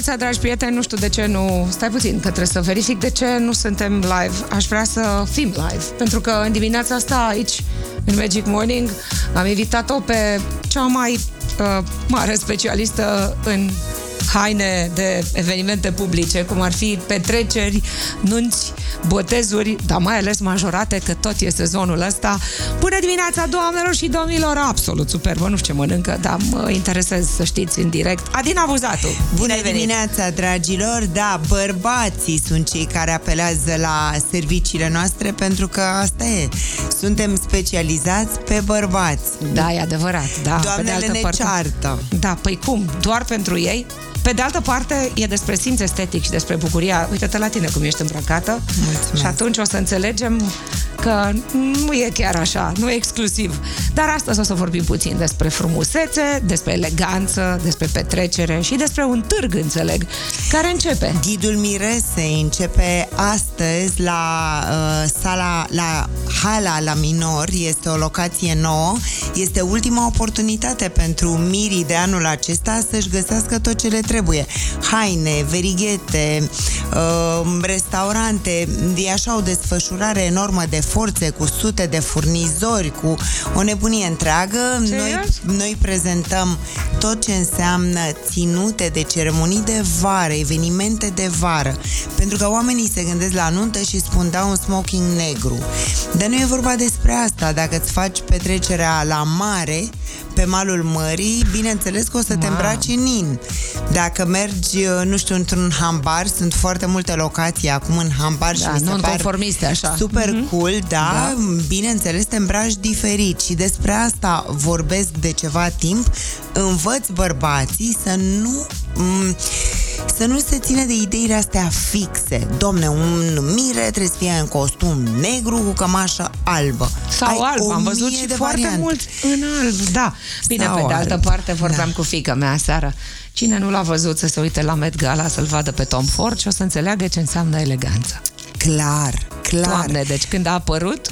Bună dimineața, dragi prieteni! Nu știu de ce nu... Stai puțin, că trebuie să verific de ce nu suntem live. Aș vrea să fim live, pentru că în dimineața asta aici, în Magic Morning, am invitat-o pe cea mai uh, mare specialistă în haine de evenimente publice, cum ar fi petreceri, nunți, botezuri, dar mai ales majorate, că tot e sezonul ăsta. Bună dimineața, doamnelor și domnilor! Absolut superbă, nu știu ce mănâncă, dar mă interesez să știți în direct. Adina Buzatu! Bună dimineața, dragilor! Da, bărbații sunt cei care apelează la serviciile noastre pentru că asta e. Suntem specializați pe bărbați. Da, e adevărat. Da, Doamnele pe de altă ne parte. ceartă. Da, păi cum? Doar pentru ei? Pe de altă parte, e despre simț estetic și despre bucuria. Uite-te la tine cum ești îmbrăcată. Mulțumesc. Și atunci o să înțelegem că nu e chiar așa, nu e exclusiv. Dar astăzi o să vorbim puțin despre frumusețe, despre eleganță, despre petrecere și despre un târg, înțeleg, care începe. Ghidul Miresei începe astăzi la uh, sala, la Hala la Minor, este o locație nouă, este ultima oportunitate pentru mirii de anul acesta să-și găsească tot ce le trebuie. Haine, verighete, uh, restaurante, e așa o desfășurare enormă de forțe, cu sute de furnizori, cu o nebunie întreagă. Noi, Serios? noi prezentăm tot ce înseamnă ținute de ceremonii de vară, evenimente de vară. Pentru că oamenii se gândesc la nuntă și spun da un smoking negru. Dar nu e vorba despre asta. Dacă îți faci petrecerea la mare, pe malul mării, bineînțeles că o să te Wow. îmbraci în in. Dacă mergi, nu știu, într-un hambar, sunt foarte multe locații acum în hambar și Da, mi se par non-conformiste, așa. super Mhm. cool, da, da, bineînțeles te îmbraci diferit și despre asta vorbesc de ceva timp. Învăț bărbații să nu m- să nu se ține de ideile astea fixe. Domne, un mire trebuie să fie în costum negru cu cămașă albă. Sau Ai alb, o am văzut mie și de foarte variante. mult în alb, da. Bine, Sau pe de altă alb, parte vorbeam da. cu fica mea seară. Cine nu l-a văzut să se uite la Met Gala, să-l vadă pe Tom Ford și o să înțeleagă ce înseamnă eleganță. Clar, clar. Doamne, deci când a apărut,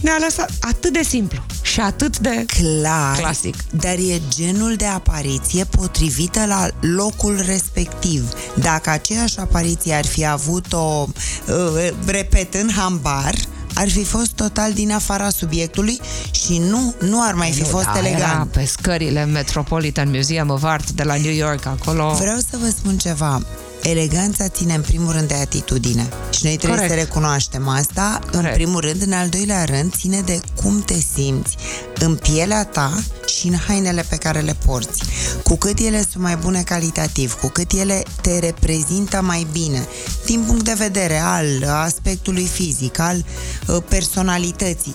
ne-a lăsat atât de simplu și atât de... Clar, Clasic. dar e genul de apariție potrivită la locul respectiv. Dacă aceeași apariție ar fi avut-o, uh, repet, în hambar, ar fi fost total din afara subiectului și nu, nu ar mai fi fost da, elegant. Era pe scările Metropolitan Museum of Art de la New York, acolo... Vreau să vă spun ceva. Eleganța ține în primul rând de atitudine și noi trebuie Corect. să recunoaștem asta în Corect. primul rând, în al doilea rând ține de cum te simți în pielea ta și în hainele pe care le porți. Cu cât ele sunt mai bune calitativ, cu cât ele te reprezintă mai bine din punct de vedere al aspectului fizic, al uh, personalității,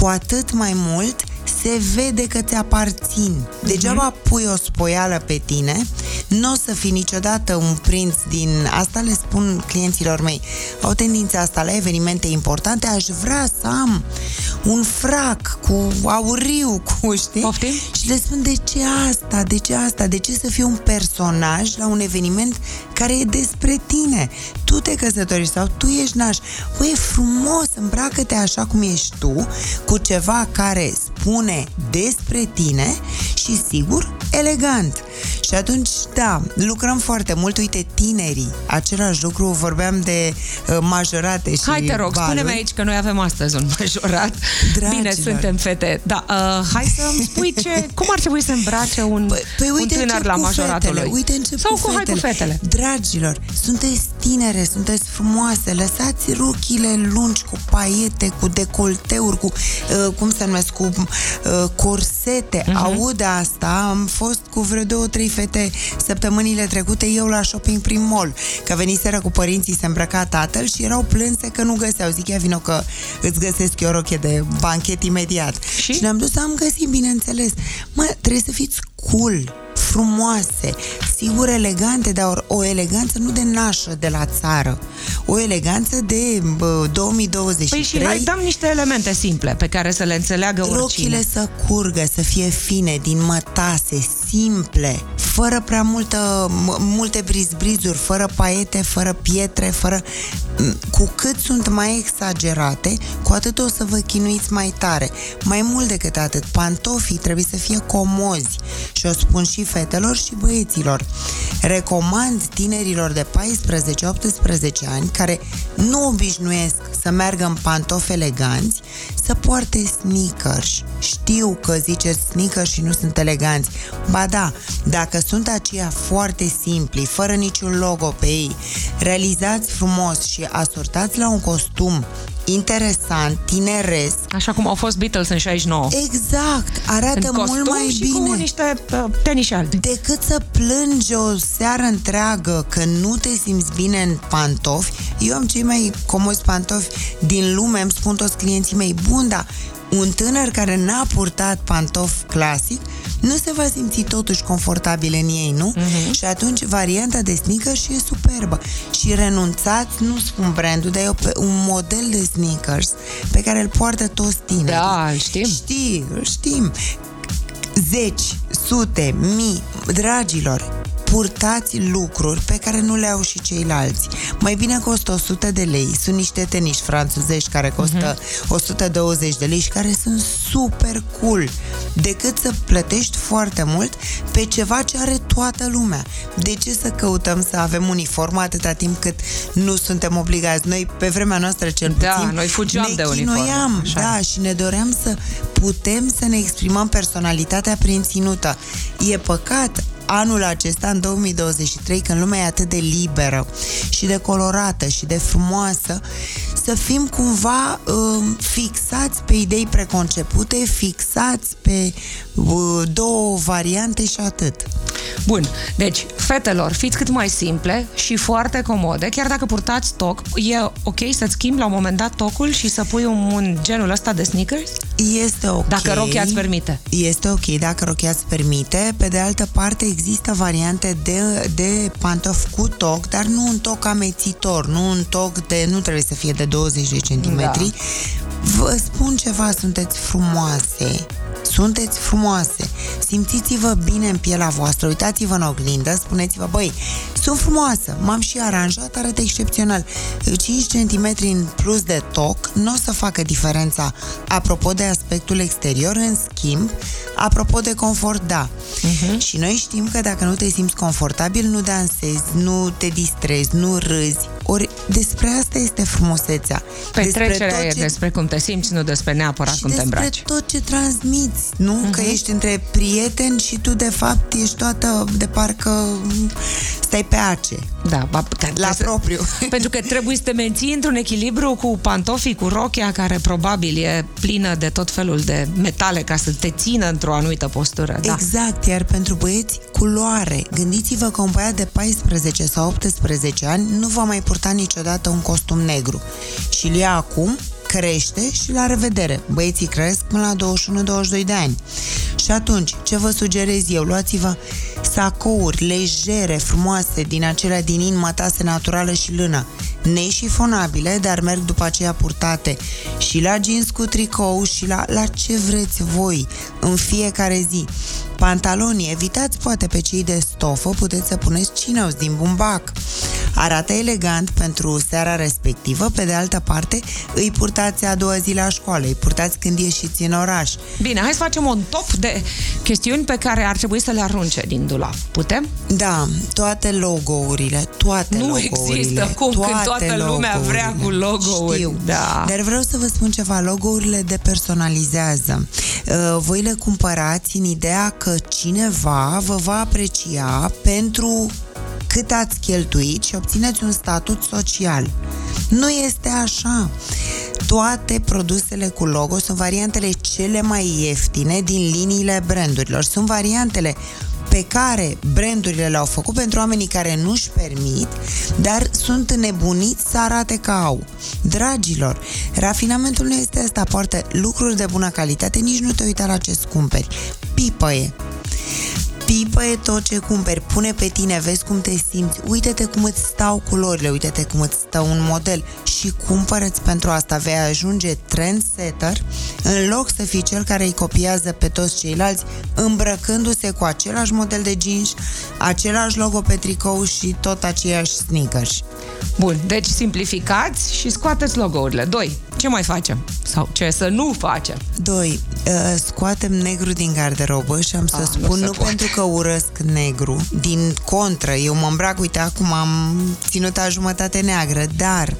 cu atât mai mult se vede că ți aparțin. Degeaba pui o spoială pe tine, nu o să fii niciodată un prinț din... Asta le spun clienților mei. Au tendința asta la evenimente importante, aș vrea să am un frac cu auriu, cu, știi? Poftim? Și le spun, de ce asta? De ce asta? De ce să fii un personaj la un eveniment care e despre tine? Tu te căsătorești sau tu ești naș. Băi, e frumos, îmbracă-te așa cum ești tu, cu ceva care spune despre tine și, sigur, elegant. Și atunci, da, lucrăm foarte mult. Uite, tinerii, același lucru, vorbeam de uh, majorate și Hai, te rog, baluri. spune-mi aici că noi avem astăzi un majorat. Dragilor. Bine, suntem fete. Da, uh, hai să-mi spui ce, cum ar trebui să îmbrace un, Păi, păi un uite tânăr încep la cu majoratul fetele, lui. uite încep Sau cu cu, hai cu fetele. Dragilor, sunteți tinere, sunteți frumoase, lăsați rochile lungi cu paiete, cu decolteuri, cu, uh, cum se numesc, cu uh, corsete. Mhm. Uh-huh. Aud asta, am fost cu vreo două, trei fete săptămânile trecute eu la shopping prin mall, că veniseră cu părinții, se îmbrăca tatăl și erau plânse că nu găseau. Zic, ia vino că îți găsesc eu o rochie de banchet imediat. Și? și ne-am dus, am găsit, bineînțeles. Mă, trebuie să fiți cool, frumoase, sigur elegante, dar o eleganță nu de nașă de la țară. O eleganță de bă, 2023. Păi și hai, dăm niște elemente simple pe care să le înțeleagă oricine. Rochile să curgă, să fie fine, din mătase, simple, fără prea multă, m- multe brizbrizuri, fără paiete, fără pietre, fără... m, Cu cât sunt mai exagerate, cu atât o să vă chinuiți mai tare. Mai mult decât atât, pantofii trebuie să fie comozi și o spun și fetelor și băieților. Recomand tinerilor de 14-18 ani care nu obișnuiesc să meargă în pantofi eleganți să poarte sneakers. Știu că ziceți sneakers și nu sunt eleganți. Ba da, dacă sunt aceia foarte simpli, fără niciun logo pe ei, realizați frumos și asortați la un costum interesant, tineresc. Așa cum au fost Beatles în 69. Exact, arată în mult mai și bine. cu niște uh, teniși albi. Decât să plângi o seară întreagă că nu te simți bine în pantofi, eu am cei mai comozi pantofi din lume, îmi spun toți clienții mei, bun, dar un tânăr care n-a purtat pantof clasic nu se va simți totuși confortabil în ei, nu? Uh-huh. Și atunci varianta de sneakers e superbă. Și renunțați, nu spun brandul, dar e un model de sneakers pe care îl poartă toți tinerii. Da, îl știm. Știi, îl știm. Zeci, sute, mii, dragilor, purtați lucruri pe care nu le au și ceilalți. Mai bine costă 100 de lei. Sunt niște teniși franțuzești care costă uh-huh. 120 de lei și care sunt super cool. Decât să plătești foarte mult pe ceva ce are toată lumea. De ce să căutăm să avem uniformă atâta timp cât nu suntem obligați? Noi, pe vremea noastră, cel da, puțin, noi fugeam ne de uniformă. Da, și ne doream să putem să ne exprimăm personalitatea prin ținută. E păcat anul acesta, în 2023, când lumea e atât de liberă și de colorată și de frumoasă, să fim cumva uh, fixați pe idei preconcepute, fixați pe uh, două variante și atât. Bun, deci, fetelor, fiți cât mai simple și foarte comode, chiar dacă purtați toc, e ok să-ți schimbi la un moment dat tocul și să pui un, un genul ăsta de sneakers? Este ok. Dacă rochia îți permite. Este ok dacă rochia îți permite. Pe de altă parte, există variante de, de pantofi cu toc, dar nu un toc amețitor, nu un toc de, nu trebuie să fie de 20 de centimetri. Da. Vă spun ceva, sunteți frumoase sunteți frumoase, simțiți-vă bine în pielea voastră, uitați-vă în oglindă, spuneți-vă, băi, sunt frumoasă, m-am și aranjat, arată excepțional. 5 cm în plus de toc nu o să facă diferența apropo de aspectul exterior, în schimb, apropo de confort, da. Uh-huh. Și noi știm că dacă nu te simți confortabil, nu dansezi, nu te distrezi, nu râzi, ori despre asta este frumusețea. Petrecerea ce... e despre cum te simți, nu despre neapărat cum te îmbraci. despre tot ce transmiți, nu? Uh-huh. Că ești între prieteni și tu de fapt ești toată de parcă stai pe ace. Da, ba, la să, propriu. Pentru că trebuie să te menții într-un echilibru cu pantofii, cu rochia, care probabil e plină de tot felul de metale ca să te țină într-o anumită postură. Da. Exact, iar pentru băieți, culoare. Gândiți-vă că un băiat de 14 sau 18 ani nu va mai purta niciodată un costum negru. Și îl ia acum, crește și la revedere. Băieții cresc până la 21-22 de ani. Și atunci, ce vă sugerez eu? Luați-vă sacouri legere, frumoase, din acelea din inima tase naturală și lână, neșifonabile, dar merg după aceea purtate și la jeans cu tricou și la, la ce vreți voi în fiecare zi. Pantalonii, evitați poate pe cei de stofă, puteți să puneți cineus din bumbac. Arată elegant pentru seara respectivă, pe de altă parte îi purtați a doua zi la școală, îi purtați când ieșiți în oraș. Bine, hai să facem un top de chestiuni pe care ar trebui să le arunce din dulap. Putem? Da, toate logourile, toate nu logourile. Nu există cum toate când toată logourile. lumea vrea cu logo-uri. Știu, da. dar vreau să vă spun ceva, logourile depersonalizează. Uh, voi le cumpărați în ideea că cineva vă va aprecia pentru cât ați cheltuit și obțineți un statut social. Nu este așa. Toate produsele cu logo sunt variantele cele mai ieftine din liniile brandurilor. Sunt variantele pe care brandurile le-au făcut pentru oamenii care nu-și permit, dar sunt înnebuniți să arate că au. Dragilor, rafinamentul nu este asta, poartă lucruri de bună calitate, nici nu te uita la ce cumperi. Pipăie, Pipăie tot ce cumperi, pune pe tine, vezi cum te simți, uite-te cum îți stau culorile, uite-te cum îți stă un model și cumpărăți pentru asta. Vei ajunge trendsetter în loc să fii cel care îi copiază pe toți ceilalți îmbrăcându-se cu același model de jeans, același logo pe tricou și tot aceiași sneakers. Bun, deci simplificați și scoateți logourile. 2. Ce mai facem? Sau ce să nu facem? 2. uh, scoatem negru din garderobă și am să Ah, nu spun se nu, poate. pentru că urăsc negru, din contră, eu mă îmbrac, uite, acum am ținut a jumătate neagră, dar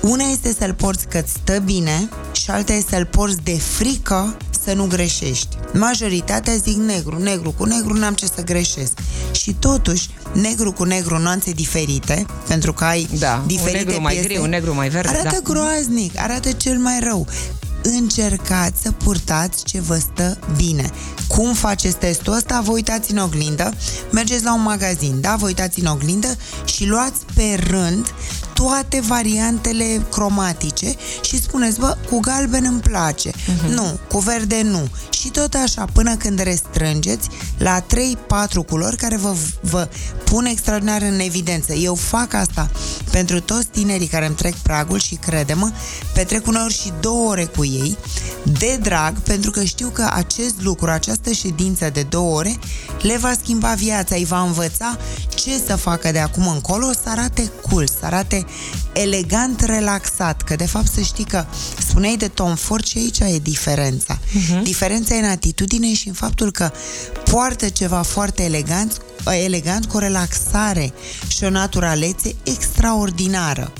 una este să-l porți că stă bine și alta este să-l porți de frică să nu greșești. Majoritatea zic negru, negru cu negru n-am ce să greșesc. Și totuși, negru cu negru, nuanțe diferite, pentru că ai Da, un diferite negru mai piese, gri, un negru mai verde, Arată da. groaznic, arată cel mai rău. Încercați să purtați ce vă stă bine. Cum faceți testul ăsta? Vă uitați în oglindă, mergeți la un magazin, da? Vă uitați în oglindă și luați pe rând toate variantele cromatice și spuneți, bă, cu galben îmi place, uh-huh. nu, cu verde nu. Și tot așa, până când restrângeți la 3-4 culori care vă, vă pun extraordinar în evidență. Eu fac asta pentru toți tinerii care îmi trec pragul și crede-mă, petrec uneori și două ore cu ei, de drag, pentru că știu că acest lucru, această ședință de două ore, le va schimba viața, îi va învăța ce să facă de acum încolo, să arate cool, să arate elegant, relaxat, că de fapt să știi că spuneai de Tom Ford și aici e diferența. Uh-huh. Diferența e în atitudine și în faptul că poartă ceva foarte elegant, elegant cu o relaxare și o naturalețe extraordinară.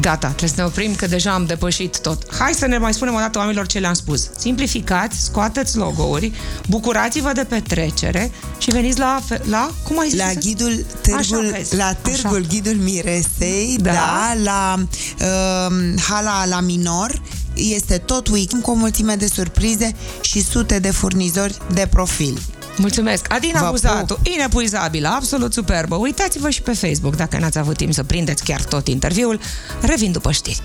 Gata, trebuie să ne oprim că deja am depășit tot. Hai să ne mai spunem o dată oamenilor ce le-am spus. Simplificați, scoateți logo-uri, bucurați-vă de petrecere și veniți la, fe- la cum ai zis? La ghidul târgul, Așa vezi. la târgul Așa. ghidul Miresei, Da. da, da la uh, hala la minor, este tot weekend cu o mulțime de surprize și sute de furnizori de profil. Mulțumesc! Adina Vă Buzatu, inepuizabilă, absolut superbă. Uitați-vă și pe Facebook dacă n-ați avut timp să prindeți chiar tot interviul. Revin după știri.